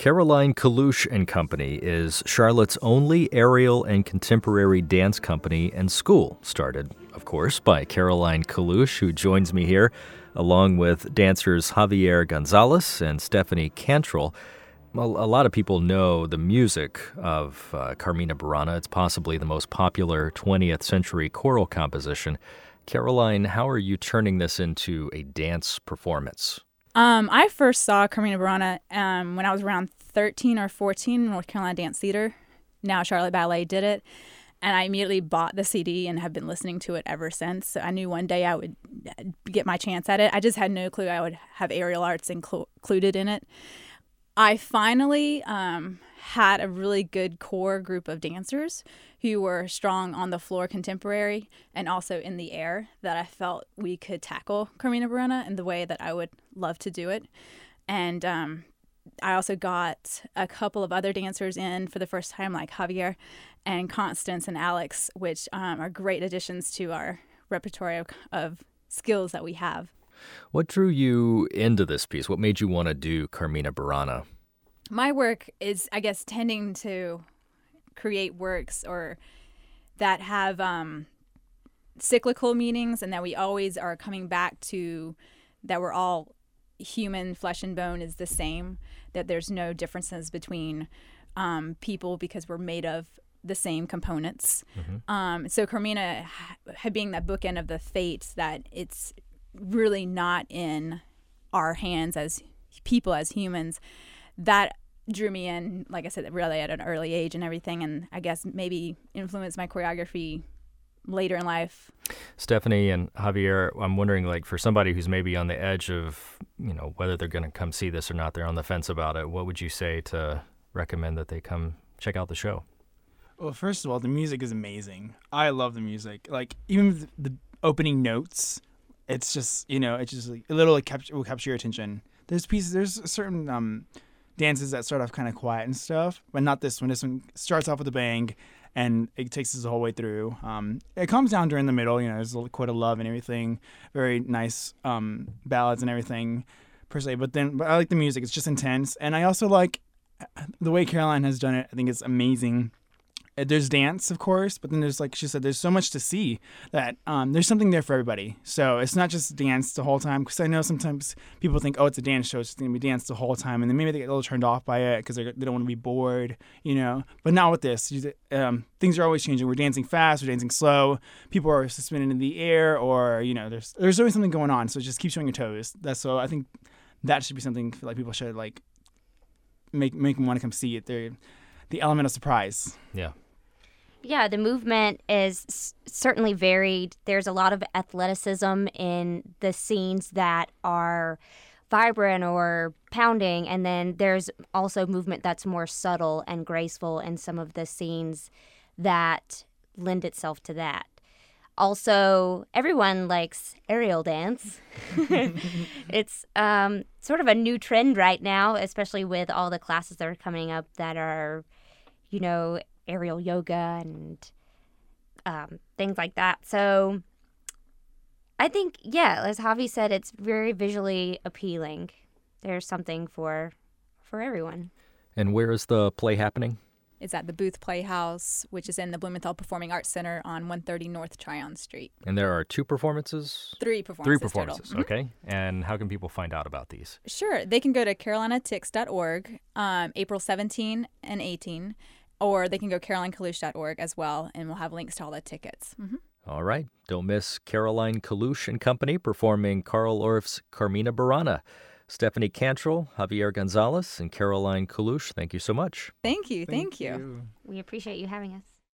Caroline Calouche and Company is Charlotte's only aerial and contemporary dance company and school, started, of course, by Caroline Calouche, who joins me here, along with dancers Javier Gonzalez and Stephanie Cantrell. A lot of people know the music of uh, Carmina Burana. It's possibly the most popular 20th century choral composition. Caroline, how are you turning this into a dance performance? Um, I first saw Carmina Burana um, when I was around 13 or 14 North Carolina Dance Theater. Now Charlotte Ballet did it. And I immediately bought the CD and have been listening to it ever since. So I knew one day I would get my chance at it. I just had no clue I would have aerial arts inclu- included in it. I finally um, had a really good core group of dancers who were strong on the floor contemporary and also in the air that I felt we could tackle Carmina Burana in the way that I would love to do it. And um, I also got a couple of other dancers in for the first time, like Javier and Constance and Alex, which um, are great additions to our repertoire of, of skills that we have. What drew you into this piece? What made you want to do Carmina Burana? My work is, I guess, tending to create works or that have um, cyclical meanings and that we always are coming back to that we're all human flesh and bone is the same that there's no differences between um, people because we're made of the same components mm-hmm. um, so carmina being that bookend of the fates that it's really not in our hands as people as humans that drew me in, like I said, really at an early age and everything, and I guess maybe influenced my choreography later in life. Stephanie and Javier, I'm wondering, like, for somebody who's maybe on the edge of, you know, whether they're going to come see this or not, they're on the fence about it. What would you say to recommend that they come check out the show? Well, first of all, the music is amazing. I love the music. Like, even the opening notes, it's just, you know, it's just like, it literally capture, will capture your attention. There's pieces, there's a certain, um, dances that start off kind of quiet and stuff, but not this one. This one starts off with a bang, and it takes us the whole way through. Um, it comes down during the middle. You know, there's a little quote of love and everything, very nice um, ballads and everything per se. But then, but I like the music. It's just intense, and I also like the way Caroline has done it. I think it's amazing. Uh, there's dance, of course, but then there's like she said, there's so much to see that um, there's something there for everybody. So it's not just dance the whole time. Because I know sometimes people think, oh, it's a dance show, it's to be dance the whole time, and then maybe they get a little turned off by it because they don't want to be bored, you know. But not with this. Um, things are always changing. We're dancing fast, we're dancing slow. People are suspended in the air, or you know, there's there's always something going on. So just keep showing your toes. That's so I think that should be something like people should like make make them want to come see it. They're the element of surprise. Yeah. Yeah, the movement is certainly varied. There's a lot of athleticism in the scenes that are vibrant or pounding, and then there's also movement that's more subtle and graceful in some of the scenes that lend itself to that. Also, everyone likes aerial dance. it's um, sort of a new trend right now, especially with all the classes that are coming up that are, you know, aerial yoga and um, things like that. So I think, yeah, as Javi said, it's very visually appealing. There's something for for everyone. And where is the play happening? It's at the Booth Playhouse, which is in the Blumenthal Performing Arts Center on 130 North Tryon Street. And there are two performances? Three performances. Three performances, mm-hmm. okay. And how can people find out about these? Sure. They can go to carolinatix.org um, April 17 and 18 or they can go carolinecalouche.org as well, and we'll have links to all the tickets. Mm-hmm. All right. Don't miss Caroline Calouche and Company performing Carl Orff's Carmina Burana. Stephanie Cantrell, Javier Gonzalez, and Caroline Calouche, thank you so much. Thank you. Thank, thank you. you. We appreciate you having us.